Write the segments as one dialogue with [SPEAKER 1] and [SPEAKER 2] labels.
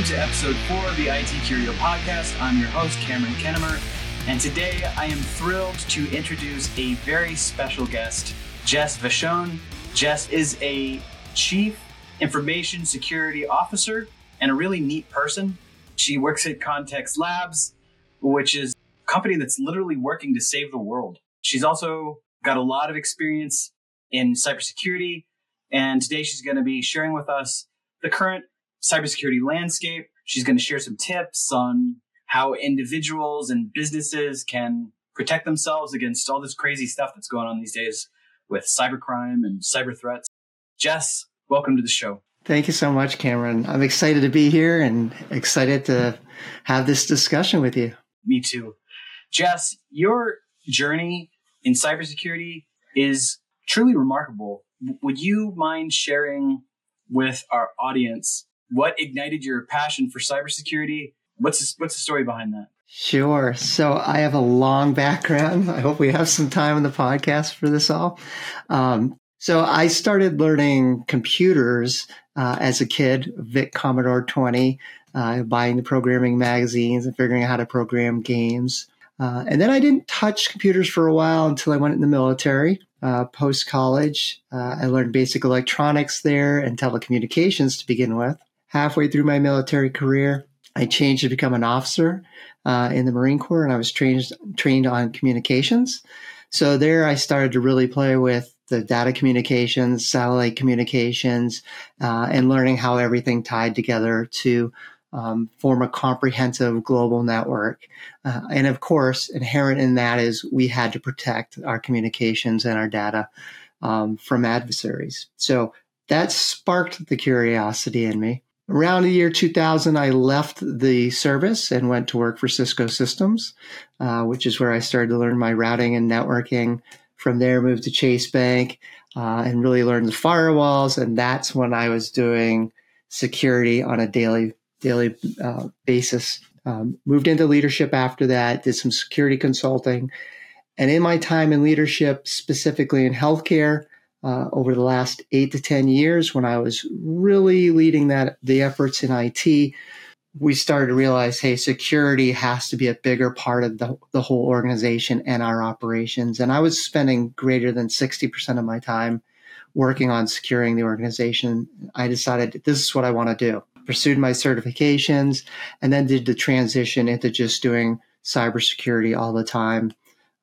[SPEAKER 1] welcome to episode four of the IT Curio podcast. I'm your host, Kameron Kennemer, and today I am thrilled to introduce a very special guest, Jess Vachon. Jess is a chief information security officer and a really neat person. She works at Context Labs, which is a company that's literally working to save the world. She's also got a lot of experience in cybersecurity, and today she's going to be sharing with us the current cybersecurity landscape. She's going to share some tips on how individuals and businesses can protect themselves against all this crazy stuff that's going on these days with cybercrime and cyber threats. Jess, welcome to the show.
[SPEAKER 2] Thank you so much, Kameron. I'm excited to be here and excited to have this discussion with you.
[SPEAKER 1] Me too. Jess, your journey in cybersecurity is truly remarkable. Would you mind sharing with our audience what ignited your passion for cybersecurity? What's the, what's the story behind that?
[SPEAKER 2] Sure. So I have a long background. I hope we have some time in the podcast for this all. Um, so I started learning computers uh, as a kid, VIC Commodore 20, uh, buying the programming magazines and figuring out how to program games. Uh, and then I didn't touch computers for a while until I went in the military. Uh, Post college, uh, I learned basic electronics there and telecommunications to begin with halfway through my military career, I changed to become an officer uh, in the Marine Corps, and I was trained trained on communications. So there, I started to really play with the data communications, satellite communications, uh, and learning how everything tied together to um, form a comprehensive global network. Uh, and of course, inherent in that is we had to protect our communications and our data um, from adversaries. So that sparked the curiosity in me. Around the year 2000, I left the service and went to work for Cisco Systems, uh, which is where I started to learn my routing and networking. From there, moved to Chase Bank uh, and really learned the firewalls. And that's when I was doing security on a daily daily uh, basis. Um, moved into leadership after that. Did some security consulting, and in my time in leadership, specifically in healthcare, uh, over the last eight to 10 years when I was really leading that the efforts in IT, we started to realize, hey, security has to be a bigger part of the, the whole organization and our operations. And I was spending greater than 60% of my time working on securing the organization. I decided this is what I want to do. Pursued my certifications and then did the transition into just doing cybersecurity all the time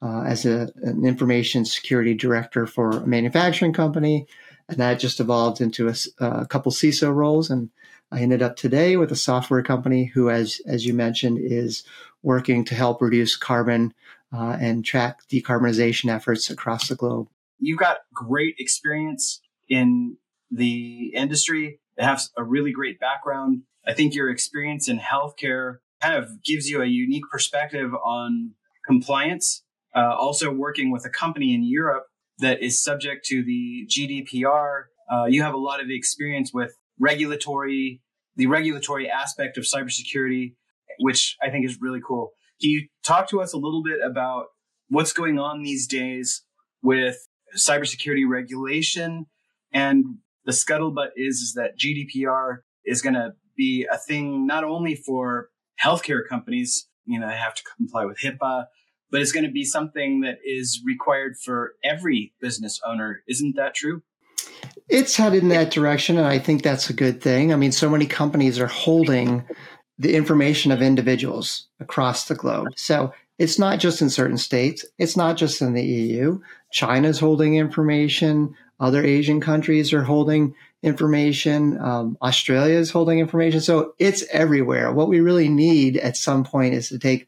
[SPEAKER 2] uh, as a, an information security director for a manufacturing company. And that just evolved into a, a, couple CISO roles. And I ended up today with a software company who, as, as you mentioned, is working to help reduce carbon uh, and track decarbonization efforts across the globe.
[SPEAKER 1] You've got great experience in the industry, you have a really great background. I think your experience in healthcare kind of gives you a unique perspective on compliance uh, also working with a company in Europe that is subject to the GDPR. Uh, you have a lot of experience with regulatory, the regulatory aspect of cybersecurity, which I think is really cool. Can you talk to us a little bit about what's going on these days with cybersecurity regulation? And the scuttlebutt is, is that GDPR is going to be a thing not only for healthcare companies, you know, they have to comply with HIPAA, but it's going to be something that is required for every business owner. Isn't that true?
[SPEAKER 2] It's headed in that direction, and I think that's a good thing. I mean, so many companies are holding the information of individuals across the globe. So it's not just in certain states, it's not just in the EU. China's holding information, other Asian countries are holding information, um, Australia is holding information. So it's everywhere. What we really need at some point is to take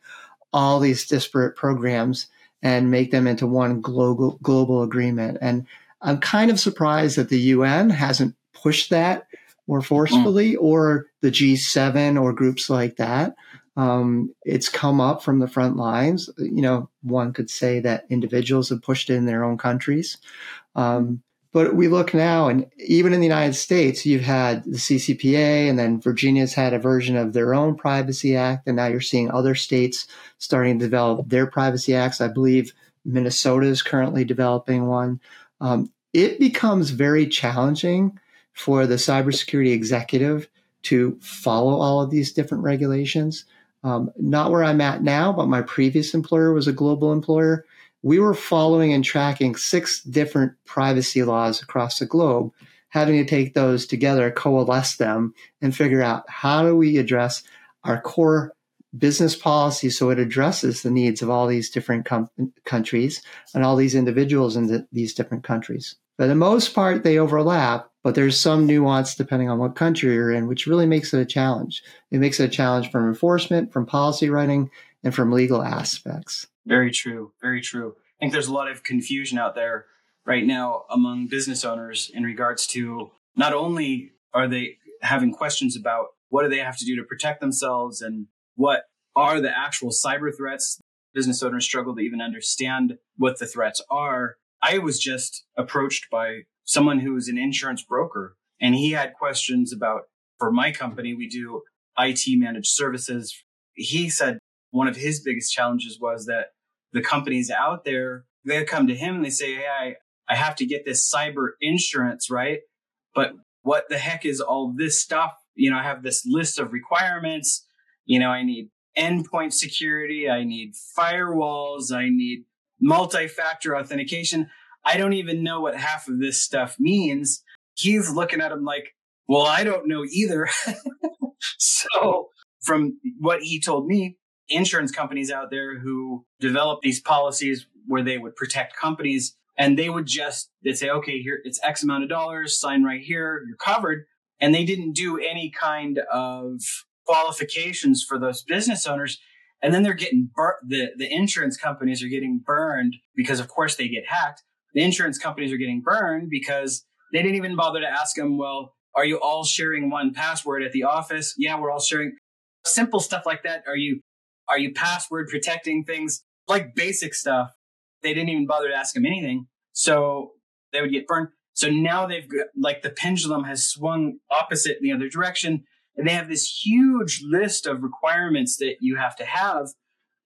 [SPEAKER 2] all these disparate programs and make them into one global global agreement. And I'm kind of surprised that the UN hasn't pushed that more forcefully, mm. or the G7 or groups like that. Um, it's come up from the front lines. You know, one could say that individuals have pushed it in their own countries. Um, but we look now, and even in the United States, you've had the CCPA, and then Virginia's had a version of their own Privacy Act, and now you're seeing other states starting to develop their Privacy Acts. I believe Minnesota is currently developing one. Um, it becomes very challenging for the cybersecurity executive to follow all of these different regulations. Um, not where I'm at now, but my previous employer was a global employer. We were following and tracking six different privacy laws across the globe, having to take those together, coalesce them, and figure out how do we address our core business policy so it addresses the needs of all these different com- countries and all these individuals in the, these different countries. For the most part, they overlap, but there's some nuance depending on what country you're in, which really makes it a challenge. It makes it a challenge from enforcement, from policy writing, and from legal aspects.
[SPEAKER 1] Very true. Very true. I think there's a lot of confusion out there right now among business owners in regards to not only are they having questions about what do they have to do to protect themselves and what are the actual cyber threats business owners struggle to even understand what the threats are I was just approached by someone who is an insurance broker and he had questions about for my company, we do IT managed services. He said one of his biggest challenges was that the companies out there, they come to him and they say, Hey, I, I have to get this cyber insurance, right? But what the heck is all this stuff? You know, I have this list of requirements. You know, I need endpoint security. I need firewalls. I need multi-factor authentication. I don't even know what half of this stuff means. He's looking at him like, well, I don't know either. so from what he told me, insurance companies out there who develop these policies where they would protect companies and they would just, they'd say, okay, here, it's X amount of dollars, sign right here, you're covered. And they didn't do any kind of qualifications for those business owners and then they're getting bur- the the insurance companies are getting burned because of course they get hacked. The insurance companies are getting burned because they didn't even bother to ask them, well, are you all sharing one password at the office? Yeah, we're all sharing simple stuff like that. Are you are you password protecting things like basic stuff? They didn't even bother to ask them anything. So they would get burned. So now they've got like the pendulum has swung opposite in the other direction and they have this huge list of requirements that you have to have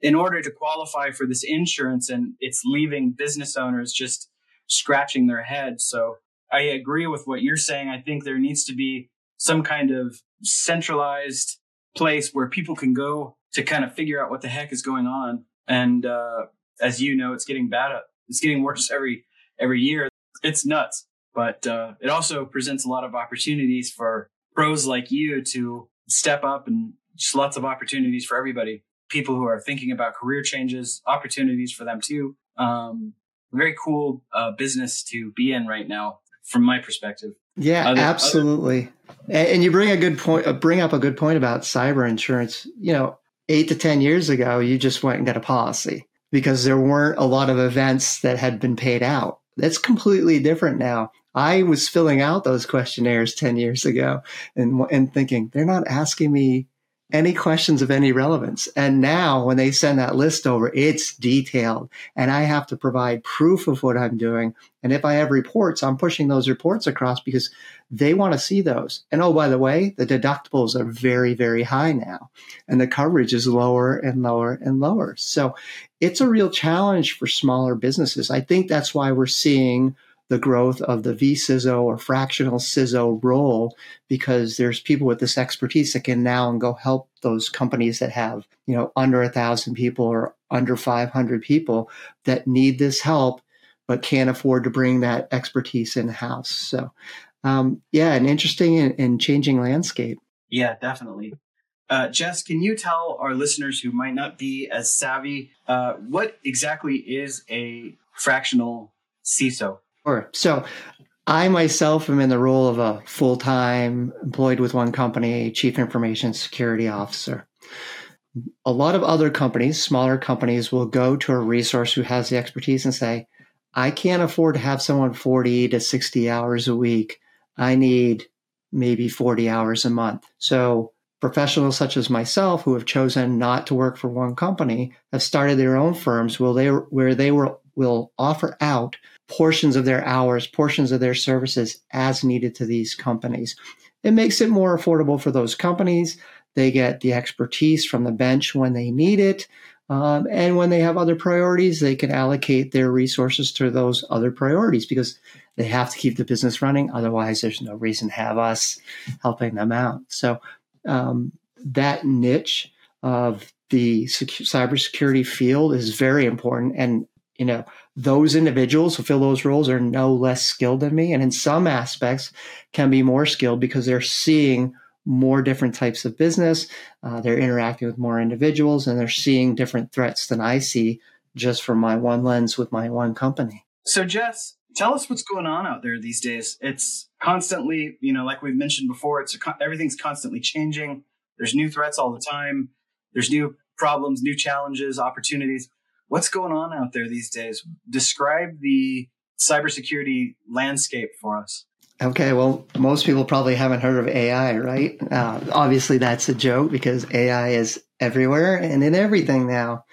[SPEAKER 1] in order to qualify for this insurance. And it's leaving business owners just scratching their heads. So I agree with what you're saying. I think there needs to be some kind of centralized place where people can go to kind of figure out what the heck is going on. And uh, as you know, it's getting bad. It's getting worse every every year. It's nuts, but uh, it also presents a lot of opportunities for pros like you to step up and just lots of opportunities for everybody. People who are thinking about career changes, opportunities for them too. Um, very cool uh, business to be in right now, from my perspective.
[SPEAKER 2] Yeah, other, absolutely. Other- and you bring a good point. Uh, bring up a good point about cyber insurance. You know, eight to ten years ago, you just went and got a policy because there weren't a lot of events that had been paid out. That's completely different now. I was filling out those questionnaires 10 years ago and, and thinking, they're not asking me any questions of any relevance. And now when they send that list over, it's detailed and I have to provide proof of what I'm doing. And if I have reports, I'm pushing those reports across because they want to see those. And oh, by the way, the deductibles are very, very high now and the coverage is lower and lower and lower. So it's a real challenge for smaller businesses. I think that's why we're seeing the growth of the vCISO or fractional CISO role because there's people with this expertise that can now and go help those companies that have, you know, under a thousand people or under 500 people that need this help, but can't afford to bring that expertise in house. So, um, yeah, an interesting and, and changing landscape.
[SPEAKER 1] Yeah, definitely. Uh, Jess, can you tell our listeners who might not be as savvy uh, what exactly is a fractional CISO?
[SPEAKER 2] Sure. So I myself am in the role of a full time employed with one company, chief information security officer. A lot of other companies, smaller companies, will go to a resource who has the expertise and say, I can't afford to have someone 40 to 60 hours a week. I need maybe 40 hours a month. So professionals such as myself who have chosen not to work for one company have started their own firms where they, where they will, will offer out portions of their hours, portions of their services as needed to these companies. It makes it more affordable for those companies. They get the expertise from the bench when they need it. Um, and when they have other priorities, they can allocate their resources to those other priorities because they have to keep the business running. Otherwise, there's no reason to have us helping them out. So um, that niche of the cybersecurity field is very important. And, you know, those individuals who fill those roles are no less skilled than me. And in some aspects can be more skilled because they're seeing more different types of business. Uh, they're interacting with more individuals and they're seeing different threats than I see just from my one lens with my one company.
[SPEAKER 1] So, Jess, tell us what's going on out there these days. It's constantly, you know, like we've mentioned before, it's a, everything's constantly changing. There's new threats all the time. There's new problems, new challenges, opportunities. What's going on out there these days? Describe the cybersecurity landscape for us.
[SPEAKER 2] Okay, well, most people probably haven't heard of AI, right? Uh, obviously, that's a joke because AI is everywhere and in everything now.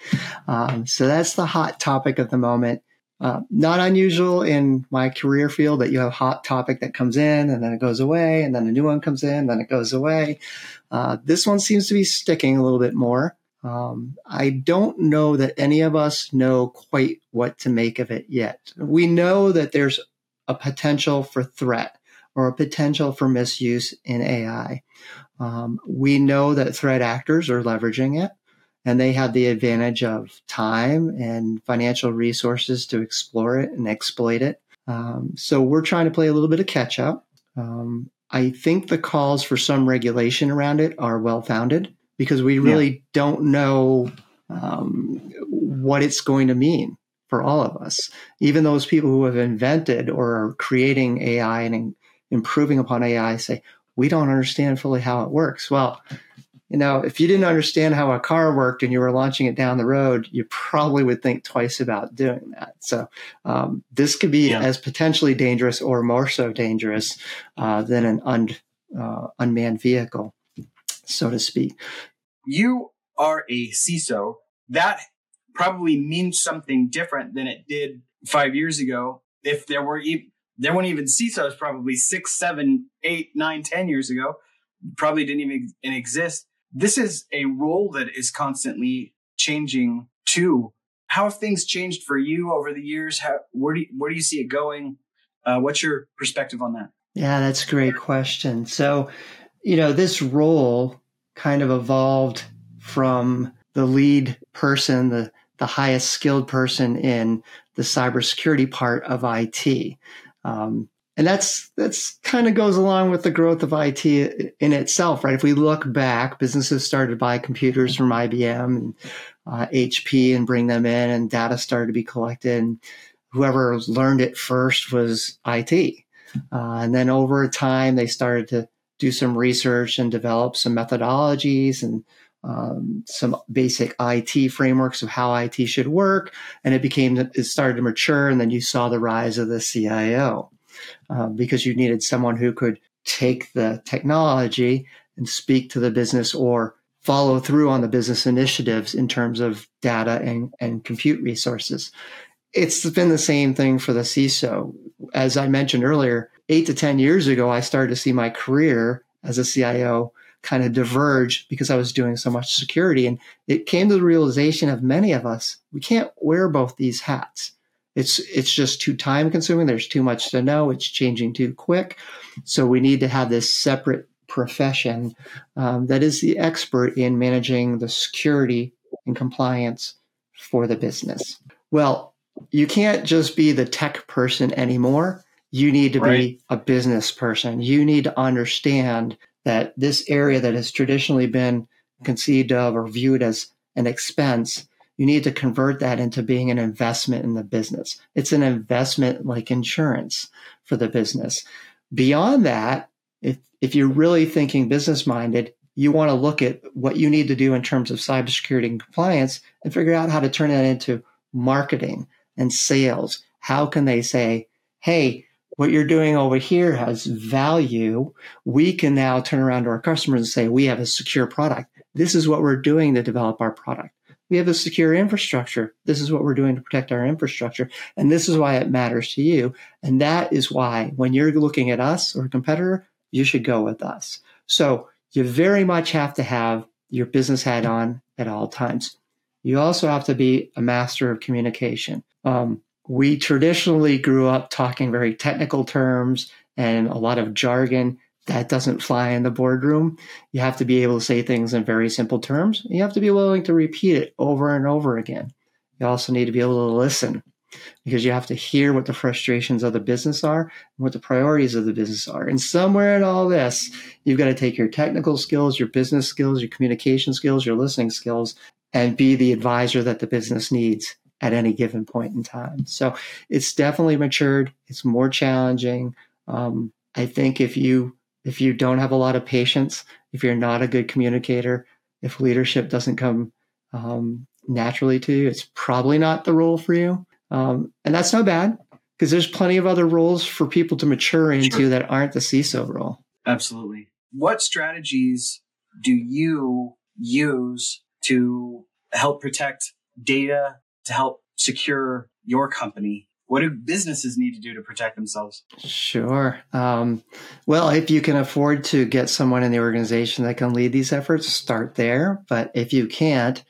[SPEAKER 2] Um, so that's the hot topic of the moment. Uh, not unusual in my career field that you have a hot topic that comes in and then it goes away, and then a new one comes in, and then it goes away. Uh, this one seems to be sticking a little bit more. Um, I don't know that any of us know quite what to make of it yet. We know that there's a potential for threat or a potential for misuse in AI. Um, we know that threat actors are leveraging it and they have the advantage of time and financial resources to explore it and exploit it. Um, so we're trying to play a little bit of catch up. Um, I think the calls for some regulation around it are well founded because we really yeah. don't know um, what it's going to mean for all of us. Even those people who have invented or are creating AI and improving upon AI say, we don't understand fully how it works. Well, you know, if you didn't understand how a car worked and you were launching it down the road, you probably would think twice about doing that. So um, this could be yeah. as potentially dangerous or more so dangerous uh, than an un, uh, unmanned vehicle, so to speak.
[SPEAKER 1] You are a CISO. That probably means something different than it did five years ago. If there were even, there weren't even CISOs probably six, seven, eight, nine, ten years ago. Probably didn't even exist this is a role that is constantly changing too. How have things changed for you over the years? How, where do you, where do you see it going? Uh, what's your perspective on that?
[SPEAKER 2] Yeah, that's a great question. So, you know, this role kind of evolved from the lead person, the the highest skilled person in the cybersecurity part of IT. Um, and that's that's kind of goes along with the growth of IT in itself, right? If we look back, businesses started to buy computers from IBM and uh, HP and bring them in, and data started to be collected. And whoever learned it first was IT, uh, and then over time they started to do some research and develop some methodologies and um, some basic IT frameworks of how IT should work, and it became it started to mature, and then you saw the rise of the CIO. Um, because you needed someone who could take the technology and speak to the business or follow through on the business initiatives in terms of data and, and compute resources. It's been the same thing for the CISO. As I mentioned earlier, eight to 10 years ago, I started to see my career as a CIO kind of diverge because I was doing so much security. And it came to the realization of many of us, we can't wear both these hats. It's it's just too time consuming. There's too much to know. It's changing too quick. So we need to have this separate profession um, that is the expert in managing the security and compliance for the business. Well, you can't just be the tech person anymore. You need to right. be a business person. You need to understand that this area that has traditionally been conceived of or viewed as an expense you need to convert that into being an investment in the business. It's an investment like insurance for the business. Beyond that, if, if you're really thinking business minded, you want to look at what you need to do in terms of cybersecurity and compliance and figure out how to turn that into marketing and sales. How can they say, hey, what you're doing over here has value. We can now turn around to our customers and say, we have a secure product. This is what we're doing to develop our product. We have a secure infrastructure. This is what we're doing to protect our infrastructure. And this is why it matters to you. And that is why when you're looking at us or a competitor, you should go with us. So you very much have to have your business hat on at all times. you also have to be a master of communication. Um, we traditionally grew up talking very technical terms and a lot of jargon that doesn't fly in the boardroom. You have to be able to say things in very simple terms. You have to be willing to repeat it over and over again. You also need to be able to listen because you have to hear what the frustrations of the business are and what the priorities of the business are. And somewhere in all this, you've got to take your technical skills, your business skills, your communication skills, your listening skills, and be the advisor that the business needs at any given point in time. So it's definitely matured. It's more challenging. Um, I think if you if you don't have a lot of patience, if you're not a good communicator, if leadership doesn't come um, naturally to you, it's probably not the role for you. Um, and that's not bad because there's plenty of other roles for people to mature into sure. that aren't the CISO role.
[SPEAKER 1] Absolutely. What strategies do you use to help protect data, to help secure your company what do businesses need to do to protect themselves?
[SPEAKER 2] Sure. Um, well, if you can afford to get someone in the organization that can lead these efforts, start there. But if you can't,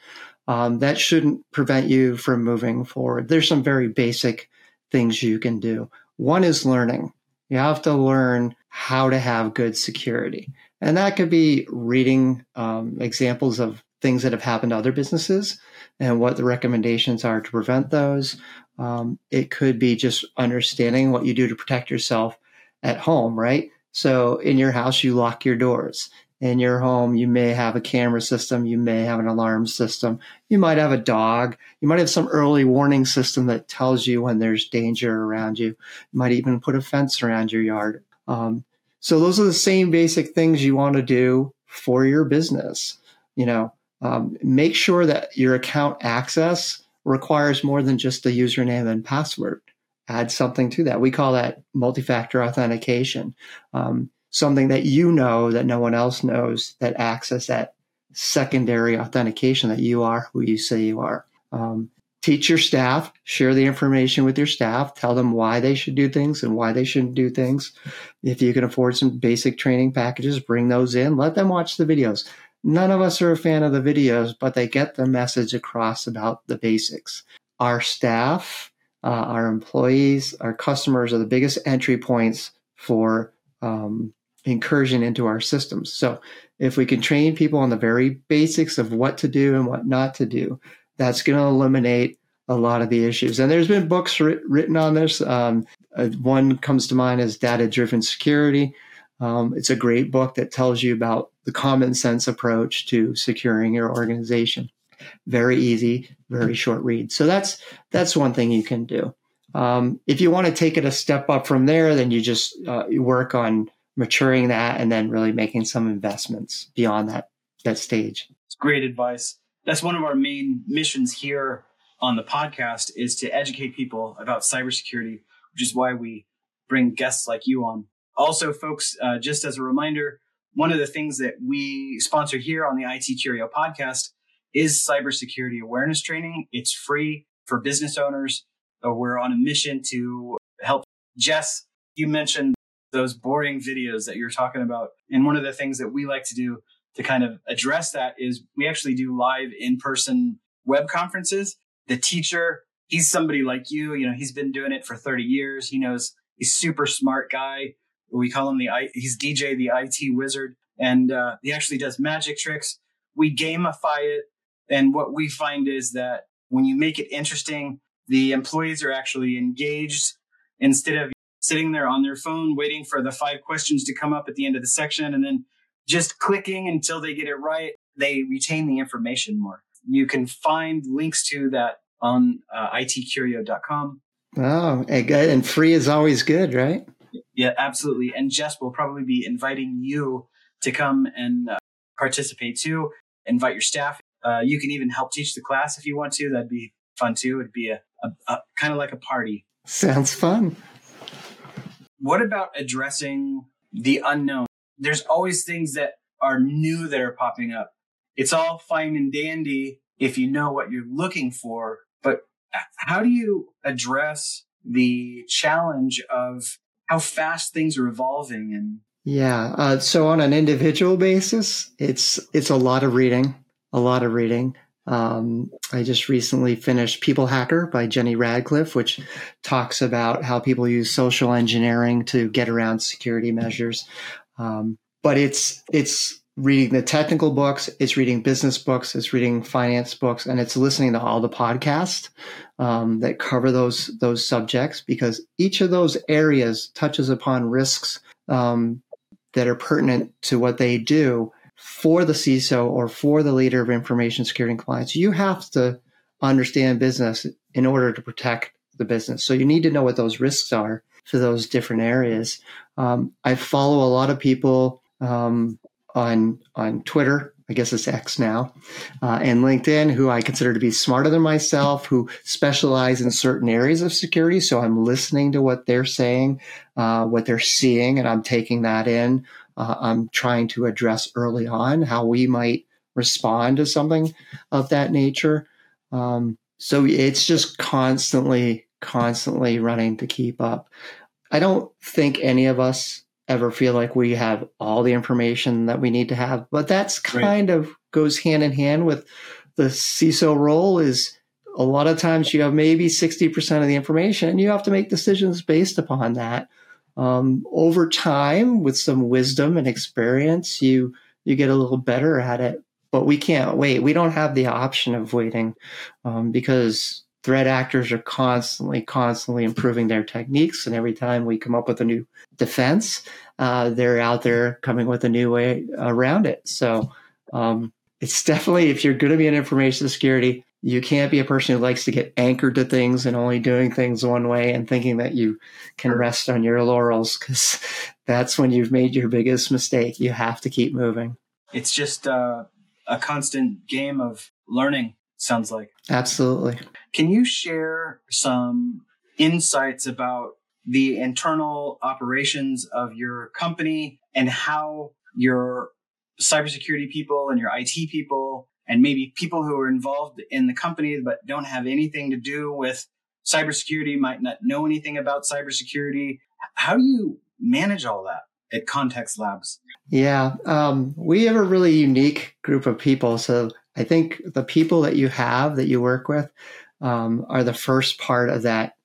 [SPEAKER 2] um, that shouldn't prevent you from moving forward. There's some very basic things you can do. One is learning. You have to learn how to have good security. And that could be reading um, examples of things that have happened to other businesses and what the recommendations are to prevent those. Um, it could be just understanding what you do to protect yourself at home, right? So in your house, you lock your doors. In your home, you may have a camera system. You may have an alarm system. You might have a dog. You might have some early warning system that tells you when there's danger around you. You might even put a fence around your yard. Um, so those are the same basic things you want to do for your business. You know, um, make sure that your account access requires more than just the username and password. Add something to that. We call that multi factor authentication. Um, something that you know that no one else knows that acts as that secondary authentication that you are who you say you are. Um, teach your staff, share the information with your staff, tell them why they should do things and why they shouldn't do things. If you can afford some basic training packages, bring those in, let them watch the videos. None of us are a fan of the videos, but they get the message across about the basics. Our staff, uh, our employees, our customers are the biggest entry points for um, incursion into our systems. So if we can train people on the very basics of what to do and what not to do, that's going to eliminate a lot of the issues. And there's been books written on this. Um, uh, one comes to mind is Data Driven Security. Um, it's a great book that tells you about the common sense approach to securing your organization. Very easy, very short read. So that's that's one thing you can do. Um, if you want to take it a step up from there, then you just uh, you work on maturing that and then really making some investments beyond that that stage.
[SPEAKER 1] It's great advice. That's one of our main missions here on the podcast is to educate people about cybersecurity, which is why we bring guests like you on. Also, folks, uh, just as a reminder, one of the things that we sponsor here on the ITcurio podcast is cybersecurity awareness training. It's free for business owners. Uh, we're on a mission to help. Jess, you mentioned those boring videos that you're talking about. And one of the things that we like to do to kind of address that is we actually do live in person web conferences. The teacher, he's somebody like you, you know, he's been doing it for 30 years. He knows he's super smart guy. We call him the he's DJ the IT wizard, and uh, he actually does magic tricks. We gamify it, and what we find is that when you make it interesting, the employees are actually engaged instead of sitting there on their phone waiting for the five questions to come up at the end of the section and then just clicking until they get it right. They retain the information more. You can find links to that on uh, itcurio.com.
[SPEAKER 2] Oh, and free is always good, right?
[SPEAKER 1] Yeah, absolutely. And Jess will probably be inviting you to come and uh, participate too. Invite your staff. Uh, you can even help teach the class if you want to. That'd be fun too. It'd be a, a, a kind of like a party.
[SPEAKER 2] Sounds fun.
[SPEAKER 1] What about addressing the unknown? There's always things that are new that are popping up. It's all fine and dandy if you know what you're looking for, but how do you address the challenge of how fast things are evolving and
[SPEAKER 2] yeah uh, so on an individual basis it's it's a lot of reading a lot of reading Um, I just recently finished People Hacker by Jenny Radcliffe, which talks about how people use social engineering to get around security measures. Um, but it's it's reading the technical books, it's reading business books, it's reading finance books, and it's listening to all the podcasts um, that cover those those subjects because each of those areas touches upon risks um, that are pertinent to what they do for the CISO or for the leader of information security and compliance. You have to understand business in order to protect the business. So you need to know what those risks are for those different areas. Um, I follow a lot of people um, on on Twitter. I guess it's X now, uh, and LinkedIn, who I consider to be smarter than myself, who specialize in certain areas of security. So I'm listening to what they're saying, uh, what they're seeing, and I'm taking that in. Uh, I'm trying to address early on how we might respond to something of that nature. Um, so it's just constantly, constantly running to keep up. I don't think any of us ever feel like we have all the information that we need to have. But that's kind right. of goes hand in hand with the CISO role is a lot of times you have maybe 60% of the information and you have to make decisions based upon that. Um, over time, with some wisdom and experience, you you get a little better at it. But we can't wait. We don't have the option of waiting um, because threat actors are constantly, constantly improving their techniques. And every time we come up with a new defense, uh, they're out there coming with a new way around it. So um, it's definitely, if you're going to be in information security, you can't be a person who likes to get anchored to things and only doing things one way and thinking that you can rest on your laurels because that's when you've made your biggest mistake. You have to keep moving.
[SPEAKER 1] It's just uh, a constant game of learning, sounds like.
[SPEAKER 2] Absolutely.
[SPEAKER 1] Can you share some insights about the internal operations of your company and how your cybersecurity people and your IT people and maybe people who are involved in the company but don't have anything to do with cybersecurity might not know anything about cybersecurity. How do you manage all that at Context Labs?
[SPEAKER 2] Yeah, um, we have a really unique group of people. So I think the people that you have that you work with um, are the first part of that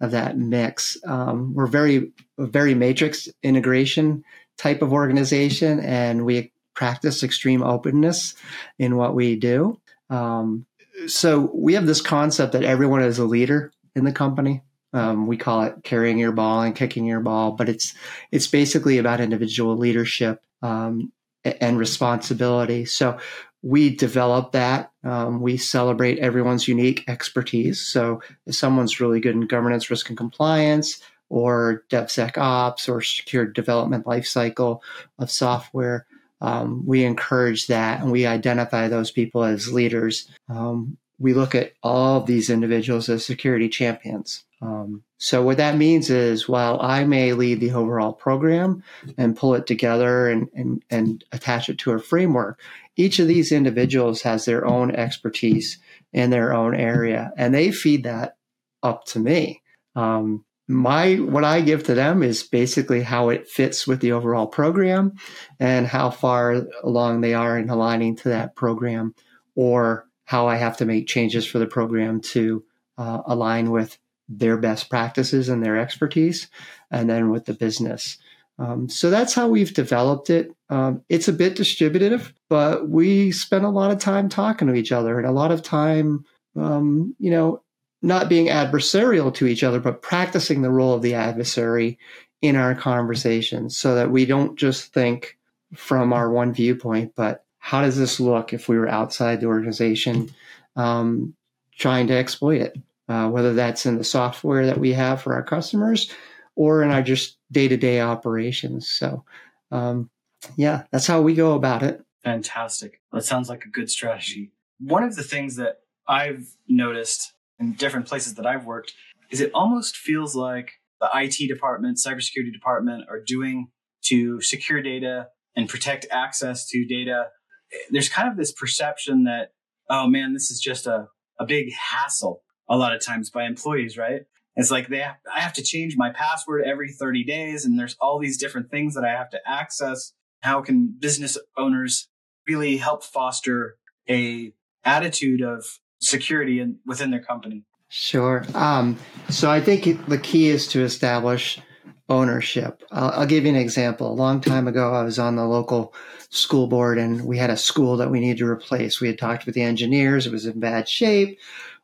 [SPEAKER 2] of that mix. Um, we're very very matrix integration type of organization, and we practice extreme openness in what we do. Um, so we have this concept that everyone is a leader in the company. Um, we call it carrying your ball and kicking your ball, but it's it's basically about individual leadership um, and responsibility. So we develop that. Um, we celebrate everyone's unique expertise. So if someone's really good in governance, risk, and compliance, or DevSecOps, or secure development lifecycle of software, um, we encourage that and we identify those people as leaders. Um, we look at all of these individuals as security champions. Um, so what that means is while I may lead the overall program and pull it together and, and, and attach it to a framework, each of these individuals has their own expertise in their own area and they feed that up to me. Um, my what I give to them is basically how it fits with the overall program and how far along they are in aligning to that program or how I have to make changes for the program to uh, align with their best practices and their expertise, and then with the business. Um, so that's how we've developed it. Um, it's a bit distributive, but we spend a lot of time talking to each other and a lot of time, um, you know, not being adversarial to each other, but practicing the role of the adversary in our conversations so that we don't just think from our one viewpoint, but how does this look if we were outside the organization um, trying to exploit it? uh, whether that's in the software that we have for our customers or in our just day to day operations. So, um, yeah, that's how we go about it.
[SPEAKER 1] Fantastic. That sounds like a good strategy. One of the things that I've noticed in different places that I've worked is it almost feels like the IT department, cybersecurity department are doing to secure data and protect access to data. There's kind of this perception that, oh man, this is just a, a big hassle a lot of times by employees, right? It's like they have, I have to change my password every 30 days and there's all these different things that I have to access. How can business owners really help foster a attitude of security in, within their company?
[SPEAKER 2] Sure. Um, so I think the key is to establish ownership. I'll, I'll, give you an example. A long time ago, I was on the local school board and we had a school that we needed to replace. We had talked with the engineers, it was in bad shape.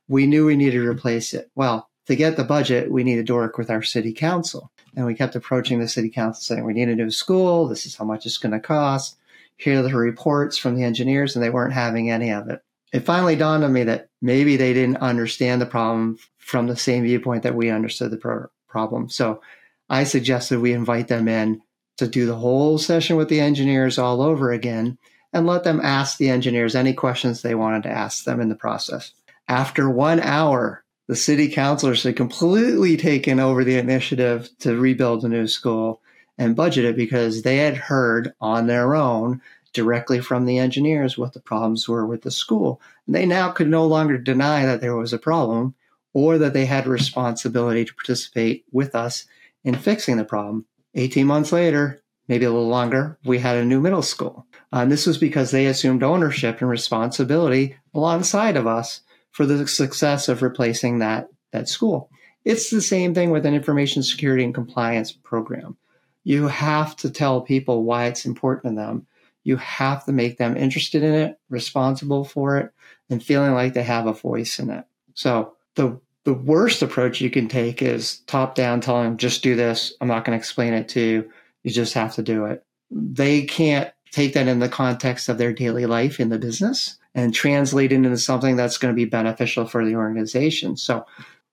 [SPEAKER 2] We knew we needed to replace it. Well, to get the budget, we needed to work with our city council. And we kept approaching the city council saying, we need a new school. This is how much it's going to cost. Here are the reports from the engineers, and they weren't having any of it. It finally dawned on me that maybe they didn't understand the problem from the same viewpoint that we understood the pro- problem. So I suggested we invite them in to do the whole session with the engineers all over again and let them ask the engineers any questions they wanted to ask them in the process. After one hour, the city councilors had completely taken over the initiative to rebuild a new school and budget it because they had heard on their own directly from the engineers what the problems were with the school. And they now could no longer deny that there was a problem or that they had responsibility to participate with us in fixing the problem. 18 months later, maybe a little longer, we had a new middle school. Uh, and this was because they assumed ownership and responsibility alongside of us for the success of replacing that, that school. It's the same thing with an information security and compliance program. You have to tell people why it's important to them. You have to make them interested in it, responsible for it, and feeling like they have a voice in it. So the the worst approach you can take is top down telling them just do this. I'm not going to explain it to you. You just have to do it. They can't take that in the context of their daily life in the business and translate it into something that's going to be beneficial for the organization. So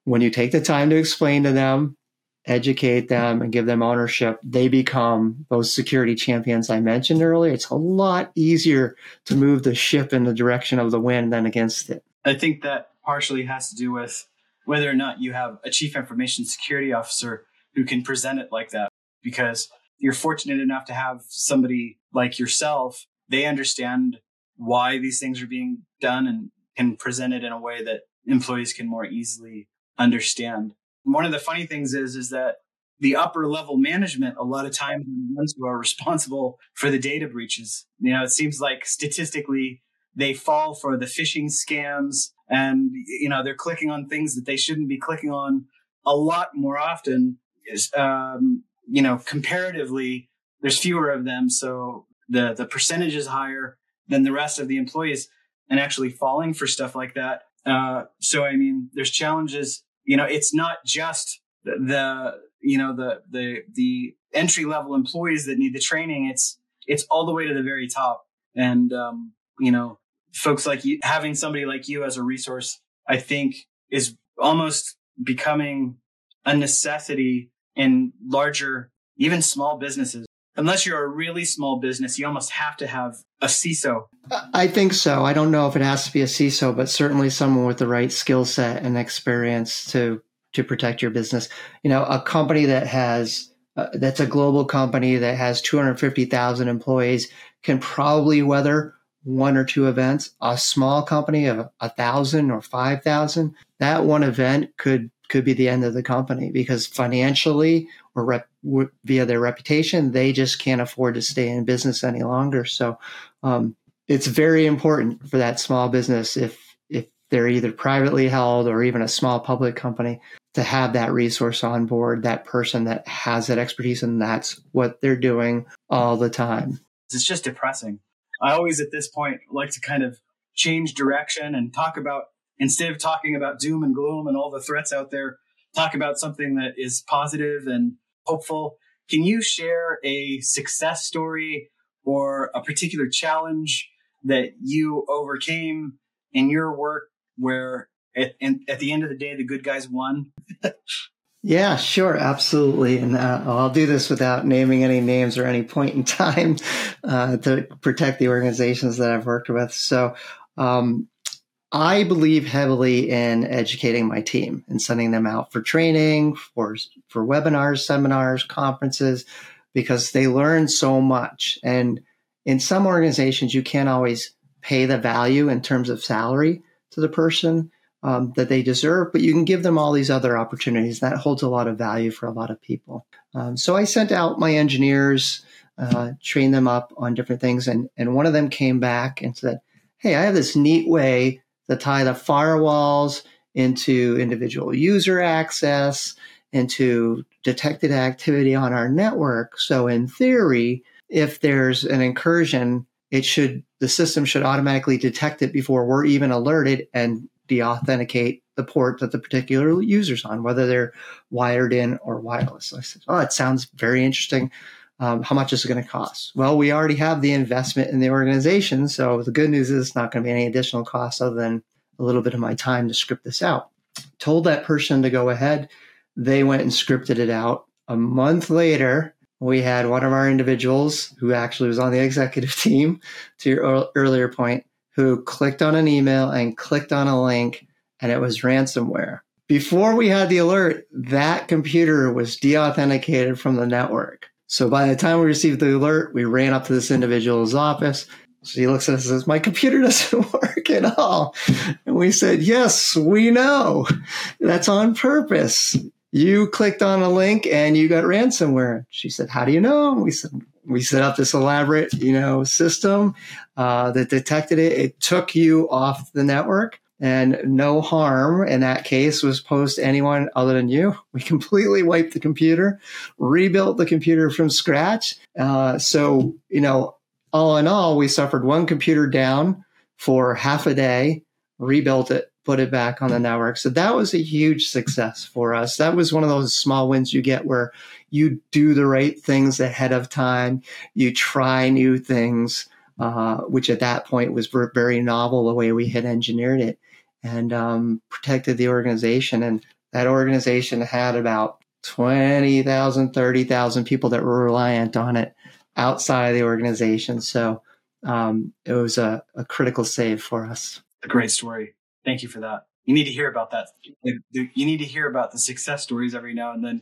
[SPEAKER 2] when you take the time to explain to them, educate them, and give them ownership, they become those security champions I mentioned earlier. It's a lot easier to move the ship in the direction of the wind than against it.
[SPEAKER 1] I think that partially has to do with whether or not you have a chief information security officer who can present it like that because you're fortunate enough to have somebody like yourself they understand why these things are being done and can present it in a way that employees can more easily understand. One of the funny things is, is that the upper level management, a lot of times, the ones who are responsible for the data breaches. You know, it seems like statistically they fall for the phishing scams and, you know, they're clicking on things that they shouldn't be clicking on a lot more often. Um, you know, comparatively, there's fewer of them. So the, the percentage is higher than the rest of the employees and actually falling for stuff like that. Uh, so, I mean, there's challenges, you know, it's not just the, the you know, the, the, the entry level employees that need the training. It's, it's all the way to the very top. And, um, you know, folks like you, having somebody like you as a resource, I think is almost becoming a necessity in larger, even small businesses unless you're a really small business, you almost have to have a CISO.
[SPEAKER 2] I think so. I don't know if it has to be a CISO, but certainly someone with the right skill set and experience to to protect your business. You know, a company that has uh, that's a global company that has 250,000 employees can probably weather one or two events. A small company of a thousand or five thousand, that one event could could be the end of the company because financially or rep, via their reputation, they just can't afford to stay in business any longer. So um, it's very important for that small business if if they're either privately held or even a small public company to have that resource on board, that person that has that expertise, and that's what they're doing all the time.
[SPEAKER 1] It's just depressing. I always, at this point, like to kind of change direction and talk about instead of talking about doom and gloom and all the threats out there, talk about something that is positive and hopeful. Can you share a success story or a particular challenge that you overcame in your work where at, at the end of the day, the good guys won?
[SPEAKER 2] yeah, sure. Absolutely. And uh, I'll do this without naming any names or any point in time uh, to protect the organizations that I've worked with. So, um, I believe heavily in educating my team and sending them out for training, for for webinars, seminars, conferences, because they learn so much. And in some organizations, you can't always pay the value in terms of salary to the person um, that they deserve, but you can give them all these other opportunities. That holds a lot of value for a lot of people. Um, so I sent out my engineers, uh, trained them up on different things, and and one of them came back and said hey, I have this neat way to tie the firewalls into individual user access, into detected activity on our network. So in theory, if there's an incursion, it should the system should automatically detect it before we're even alerted and de-authenticate the port that the particular user's on, whether they're wired in or wireless. I said, oh, it sounds very interesting. Um, how much is it going to cost? Well, we already have the investment in the organization. So the good news is it's not going to be any additional cost other than a little bit of my time to script this out. Told that person to go ahead. They went and scripted it out. A month later, we had one of our individuals who actually was on the executive team, to your earlier point, who clicked on an email and clicked on a link, and it was ransomware. Before we had the alert, that computer was de authenticated from the network. So by the time we received the alert, we ran up to this individual's office. So he looks at us and says, My computer doesn't work at all. And we said, Yes, we know. That's on purpose you clicked on a link and you got ransomware. She said, how do you know? We said, we set up this elaborate, you know, system uh, that detected it. It took you off the network and no harm in that case was posed to anyone other than you. We completely wiped the computer, rebuilt the computer from scratch. Uh, so, you know, all in all, we suffered one computer down for half a day, rebuilt it, put it back on the network. So that was a huge success for us. That was one of those small wins you get where you do the right things ahead of time, you try new things, uh, which at that point was very novel the way we had engineered it and um, protected the organization. And that organization had about 20,000, 30,000 people that were reliant on it outside of the organization. So um, it was a, a critical save for us.
[SPEAKER 1] A great story. Thank you for that. You need to hear about that. You need to hear about the success stories every now and then.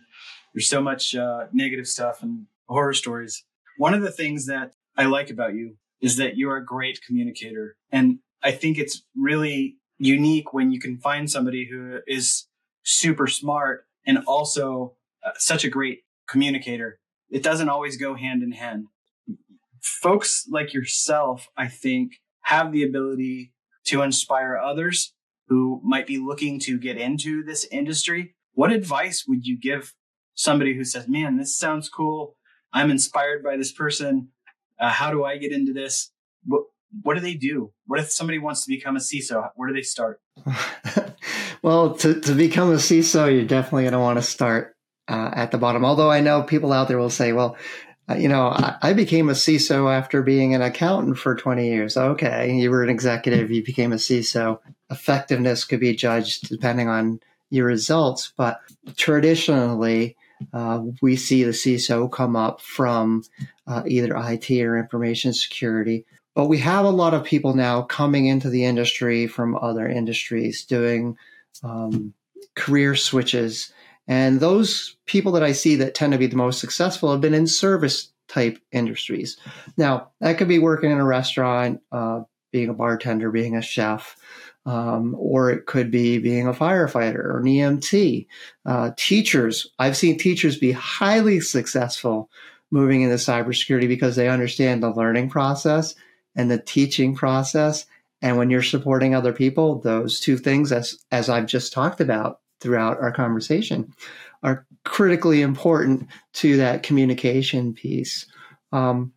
[SPEAKER 1] There's so much uh, negative stuff and horror stories. One of the things that I like about you is that you're a great communicator. And I think it's really unique when you can find somebody who is super smart and also uh, such a great communicator. It doesn't always go hand in hand. Folks like yourself, I think, have the ability to inspire others who might be looking to get into this industry. What advice would you give somebody who says, man, this sounds cool. I'm inspired by this person. Uh, how do I get into this? What, do they do? What if somebody wants to become a CISO? Where do they start?
[SPEAKER 2] well, to, to become a CISO, you're definitely going to want to start uh, at the bottom. Although I know people out there will say, well, uh, you know, I, I, became a CISO after being an accountant for 20 years. Okay, you were an executive, you became a CISO. Effectiveness could be judged depending on your results, but traditionally, uh, we see the CISO come up from uh, either IT or information security. But we have a lot of people now coming into the industry from other industries doing um, career switches and those people that I see that tend to be the most successful have been in service type industries. Now, that could be working in a restaurant, uh, being a bartender, being a chef, um, or it could be being a firefighter or an EMT. Uh, teachers, I've seen teachers be highly successful moving into cybersecurity because they understand the learning process and the teaching process. And when you're supporting other people, those two things, as as I've just talked about, throughout our conversation are critically important to that communication piece. Um,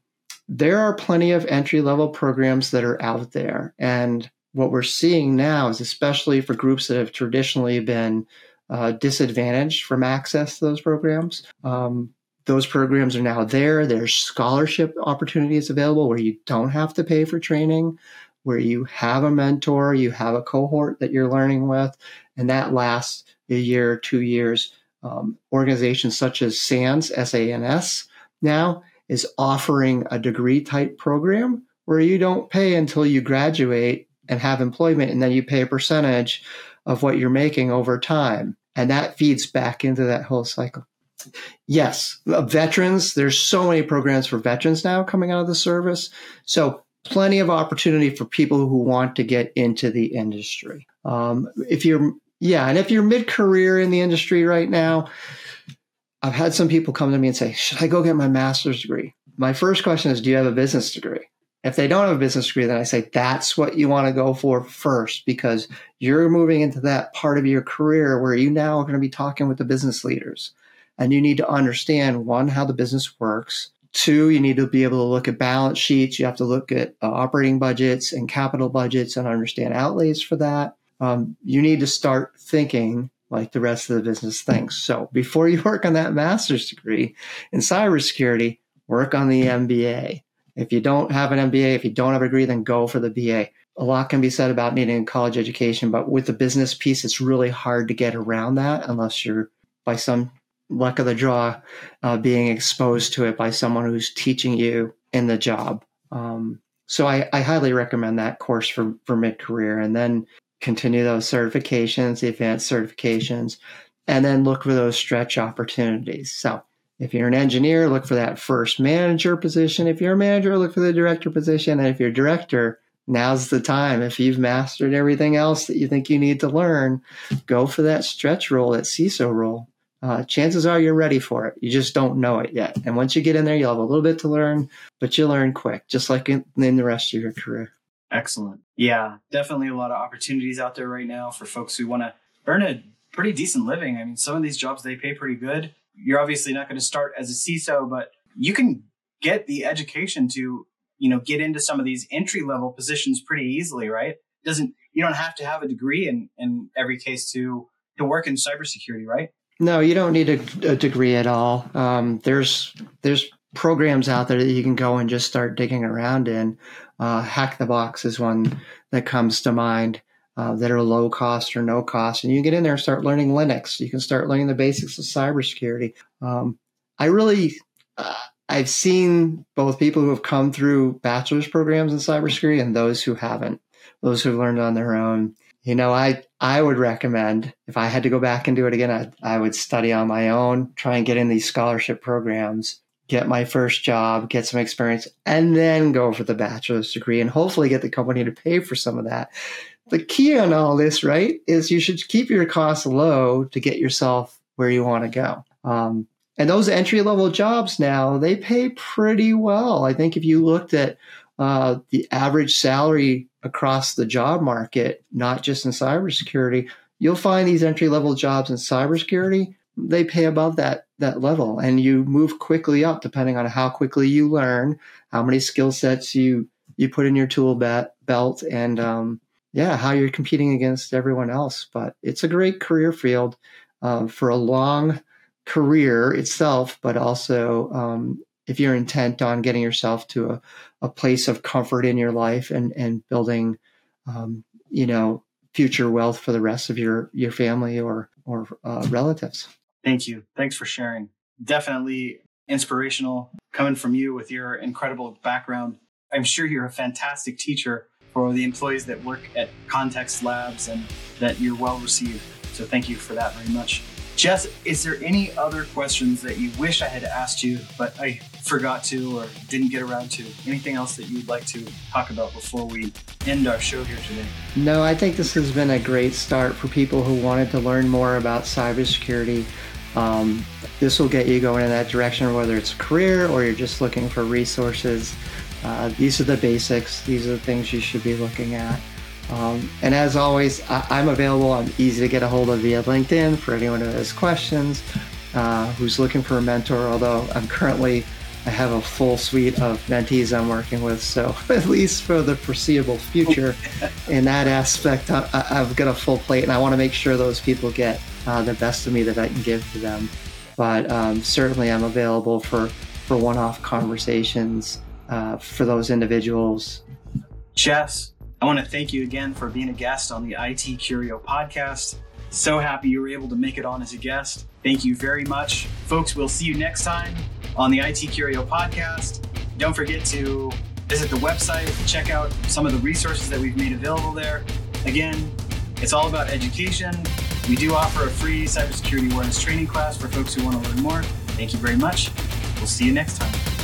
[SPEAKER 2] there are plenty of entry level programs that are out there. And what we're seeing now is, especially for groups that have traditionally been uh, disadvantaged from access to those programs, um, those programs are now there. There's scholarship opportunities available where you don't have to pay for training, where you have a mentor, you have a cohort that you're learning with, and that lasts a year, two years. Um, organizations such as SANS, S-A-N-S, now is offering a degree type program where you don't pay until you graduate and have employment, and then you pay a percentage of what you're making over time. And that feeds back into that whole cycle. Yes, uh, veterans, there's so many programs for veterans now coming out of the service. So plenty of opportunity for people who want to get into the industry. Um, if you're yeah, and if you're mid career in the industry right now, I've had some people come to me and say, Should I go get my master's degree? My first question is, Do you have a business degree? If they don't have a business degree, then I say that's what you want to go for first because you're moving into that part of your career where you now are going to be talking with the business leaders. And you need to understand one, how the business works. Two, you need to be able to look at balance sheets. You have to look at uh, operating budgets and capital budgets and understand outlays for that. Um, you need to start thinking like the rest of the business thinks. So before you work on that master's degree in cybersecurity, work on the MBA. If you don't have an MBA, if you don't have a degree, then go for the BA. A lot can be said about needing a college education, but with the business piece, it's really hard to get around that unless you're by some luck of the draw uh, being exposed to it by someone who's teaching you in the job. Um, so I, I, highly recommend that course for, for mid career. And then continue those certifications, the advanced certifications, and then look for those stretch opportunities. So if you're an engineer, look for that first manager position. If you're a manager, look for the director position. And if you're a director, now's the time. If you've mastered everything else that you think you need to learn, go for that stretch role, that CISO role. Uh, chances are you're ready for it. You just don't know it yet. And once you get in there, you'll have a little bit to learn, but you learn quick, just like in, in the rest of your career.
[SPEAKER 1] Excellent. Yeah, definitely a lot of opportunities out there right now for folks who want to earn a pretty decent living. I mean, some of these jobs they pay pretty good. You're obviously not going to start as a CISO, but you can get the education to, you know, get into some of these entry level positions pretty easily, right? Doesn't you don't have to have a degree in in every case to to work in cybersecurity, right?
[SPEAKER 2] No, you don't need a, a degree at all. Um, there's there's programs out there that you can go and just start digging around in. Uh, Hack the Box is one that comes to mind uh, that are low cost or no cost. And you get in there and start learning Linux. You can start learning the basics of cybersecurity. Um, I really, uh, I've seen both people who have come through bachelor's programs in cybersecurity and those who haven't, those who've learned on their own. You know, I, I would recommend if I had to go back and do it again, I, I would study on my own, try and get in these scholarship programs get my first job, get some experience, and then go for the bachelor's degree and hopefully get the company to pay for some of that. The key on all this, right, is you should keep your costs low to get yourself where you want to go. Um, and those entry level jobs now, they pay pretty well. I think if you looked at uh, the average salary across the job market, not just in cybersecurity, you'll find these entry level jobs in cybersecurity they pay above that that level and you move quickly up depending on how quickly you learn how many skill sets you you put in your tool belt and um, yeah how you're competing against everyone else. But it's a great career field um, for a long career itself but also um, if you're intent on getting yourself to a, a place of comfort in your life and and building um, you know future wealth for the rest of your your family or or uh, relatives
[SPEAKER 1] Thank you. Thanks for sharing. Definitely inspirational coming from you with your incredible background. I'm sure you're a fantastic teacher for the employees that work at Context Labs and that you're well received. So thank you for that very much. Jess, is there any other questions that you wish I had asked you, but I forgot to or didn't get around to? Anything else that you would like to talk about before we end our show here today?
[SPEAKER 2] No, I think this has been a great start for people who wanted to learn more about cybersecurity. Um, this will get you going in that direction, whether it's career or you're just looking for resources. Uh, these are the basics. These are the things you should be looking at. Um, and as always, I- am available. I'm easy to get a hold of via LinkedIn for anyone who has questions, uh, who's looking for a mentor. Although I'm currently, I have a full suite of mentees I'm working with. So at least for the foreseeable future, in that aspect, I- I've got a full plate, and I want to make sure those people get uh, the best of me that I can give to them. But um, certainly, I'm available for for one-off conversations uh, for those individuals.
[SPEAKER 1] Jess, I want to thank you again for being a guest on the ITcurio podcast. So happy you were able to make it on as a guest. Thank you very much. Folks, we'll see you next time on the IT Curio podcast. Don't forget to visit the website, check out some of the resources that we've made available there. Again, it's all about education. We do offer a free cybersecurity awareness training class for folks who want to learn more. Thank you very much. We'll see you next time.